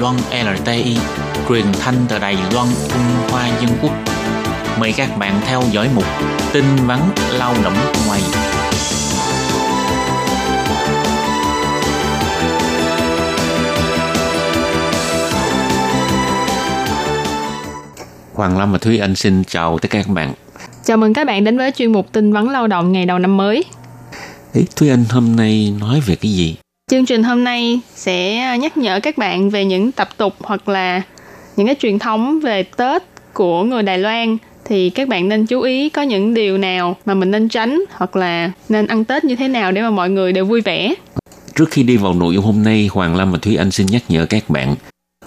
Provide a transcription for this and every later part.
Loan LTI, truyền thanh từ Đài Loan, Trung Hoa Dân Quốc. Mời các bạn theo dõi mục tin vắn lao động ngoài. Hoàng Lâm và Thúy Anh xin chào tất cả các bạn. Chào mừng các bạn đến với chuyên mục tin vắn lao động ngày đầu năm mới. Ý, Thúy Anh hôm nay nói về cái gì? Chương trình hôm nay sẽ nhắc nhở các bạn về những tập tục hoặc là những cái truyền thống về Tết của người Đài Loan thì các bạn nên chú ý có những điều nào mà mình nên tránh hoặc là nên ăn Tết như thế nào để mà mọi người đều vui vẻ. Trước khi đi vào nội dung hôm nay, Hoàng Lâm và Thúy Anh xin nhắc nhở các bạn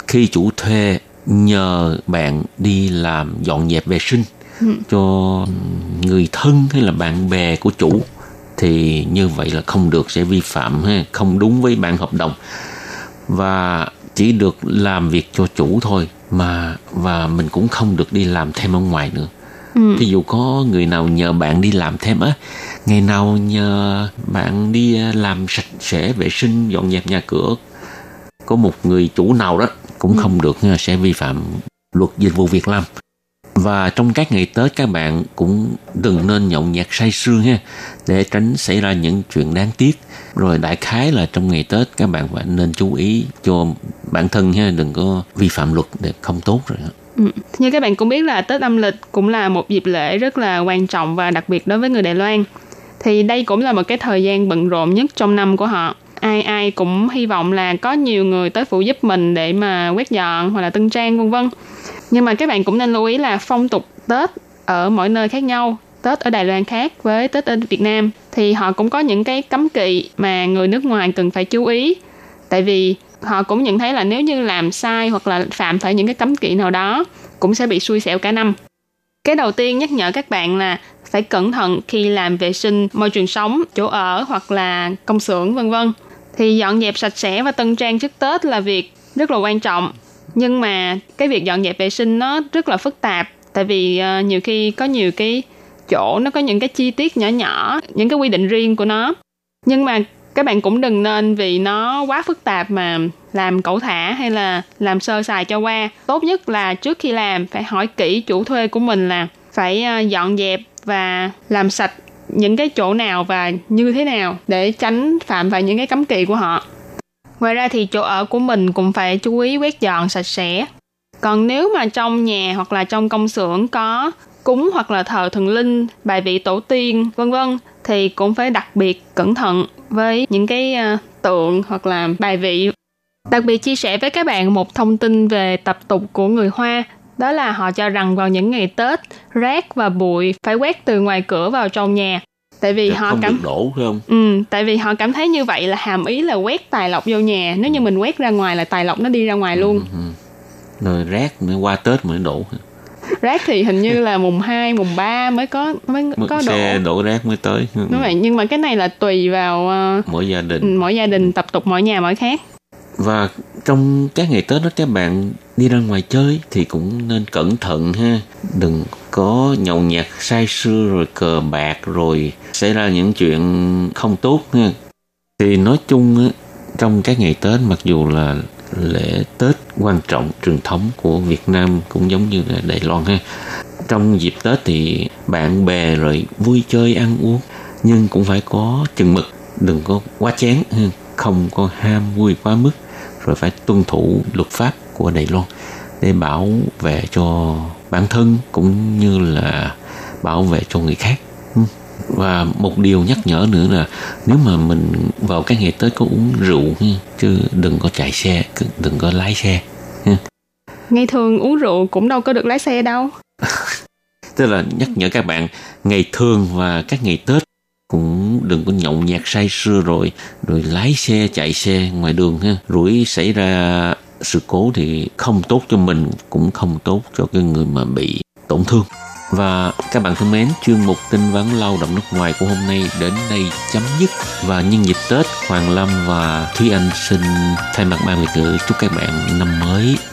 khi chủ thuê nhờ bạn đi làm dọn dẹp vệ sinh ừ. cho người thân hay là bạn bè của chủ thì như vậy là không được sẽ vi phạm ha không đúng với bản hợp đồng và chỉ được làm việc cho chủ thôi mà và mình cũng không được đi làm thêm ở ngoài nữa ừ. thí dụ có người nào nhờ bạn đi làm thêm á ngày nào nhờ bạn đi làm sạch sẽ vệ sinh dọn dẹp nhà cửa có một người chủ nào đó cũng ừ. không được sẽ vi phạm luật dịch vụ việc làm và trong các ngày Tết, các bạn cũng đừng nên nhậu nhẹt say sưa ha, để tránh xảy ra những chuyện đáng tiếc rồi đại khái là trong ngày Tết, các bạn phải nên chú ý cho bản thân ha, đừng có vi phạm luật để không tốt rồi Ừ. Như các bạn cũng biết là Tết âm lịch cũng là một dịp lễ rất là quan trọng và đặc biệt đối với người Đài Loan. Thì đây cũng là một cái thời gian bận rộn nhất trong năm của họ. Ai ai cũng hy vọng là có nhiều người tới phụ giúp mình để mà quét dọn hoặc là tân trang, vân vân nhưng mà các bạn cũng nên lưu ý là phong tục tết ở mỗi nơi khác nhau, tết ở đài loan khác với tết ở việt nam. Thì họ cũng có những cái cấm kỵ mà người nước ngoài cần phải chú ý. Tại vì họ cũng nhận thấy là nếu như làm sai hoặc là phạm phải những cái cấm kỵ nào đó, cũng sẽ bị xui xẻo cả năm. Cái đầu tiên nhắc nhở các bạn là phải cẩn thận khi làm vệ sinh môi trường sống, chỗ ở hoặc là công xưởng, vân vân. Thì dọn dẹp sạch sẽ và tân trang trước tết là việc rất là quan trọng nhưng mà cái việc dọn dẹp vệ sinh nó rất là phức tạp. Tại vì uh, nhiều khi có nhiều cái chỗ nó có những cái chi tiết nhỏ nhỏ những cái quy định riêng của nó. Nhưng mà các bạn cũng đừng nên vì nó quá phức tạp mà làm cẩu thả hay là làm sơ sài cho qua. Tốt nhất là trước khi làm phải hỏi kỹ chủ thuê của mình là phải uh, dọn dẹp và làm sạch những cái chỗ nào và như thế nào để tránh phạm vào những cái cấm kỵ của họ. Ngoài ra thì chỗ ở của mình cũng phải chú ý quét dọn sạch sẽ. Còn nếu mà trong nhà hoặc là trong công xưởng có cúng hoặc là thờ thần linh, bài vị tổ tiên, vân vân thì cũng phải đặc biệt cẩn thận với những cái uh, tượng hoặc là bài vị. Đặc biệt chia sẻ với các bạn một thông tin về tập tục của người Hoa, đó là họ cho rằng vào những ngày Tết, rác và bụi phải quét từ ngoài cửa vào trong nhà tại vì Chắc họ không cảm được đổ phải không? Ừ tại vì họ cảm thấy như vậy là hàm ý là quét tài lộc vô nhà. Nếu như mình quét ra ngoài là tài lộc nó đi ra ngoài luôn. Ừ, ừ. rồi rác mới qua tết mới đổ. Rác thì hình như là mùng 2, mùng 3 mới có mới có đổ xe đổ. rác mới tới. Đúng vậy nhưng mà cái này là tùy vào uh, mỗi gia đình. ừ, mỗi gia đình tập tục mỗi nhà mỗi khác. Và trong các ngày Tết đó, các bạn đi ra ngoài chơi thì cũng nên cẩn thận ha. Đừng có nhậu nhạt say sưa rồi cờ bạc rồi xảy ra những chuyện không tốt ha. Thì nói chung trong các ngày Tết, mặc dù là lễ Tết quan trọng, truyền thống của Việt Nam cũng giống như là Đài Loan ha. Trong dịp Tết thì bạn bè rồi vui chơi, ăn uống, nhưng cũng phải có chừng mực, đừng có quá chén không có ham vui quá mức rồi phải tuân thủ luật pháp của Đài Loan để bảo vệ cho bản thân cũng như là bảo vệ cho người khác. Và một điều nhắc nhở nữa là nếu mà mình vào cái ngày tết có uống rượu chứ đừng có chạy xe đừng có lái xe ngày thường uống rượu cũng đâu có được lái xe đâu. Tức là nhắc nhở các bạn ngày thường và các ngày tết cũng đừng có nhậu nhạt say sưa rồi rồi lái xe chạy xe ngoài đường ha rủi xảy ra sự cố thì không tốt cho mình cũng không tốt cho cái người mà bị tổn thương và các bạn thân mến, chuyên mục tin vắn lao động nước ngoài của hôm nay đến đây chấm dứt. Và nhân dịp Tết, Hoàng Lâm và Thúy Anh xin thay mặt ban Việt ngữ chúc các bạn năm mới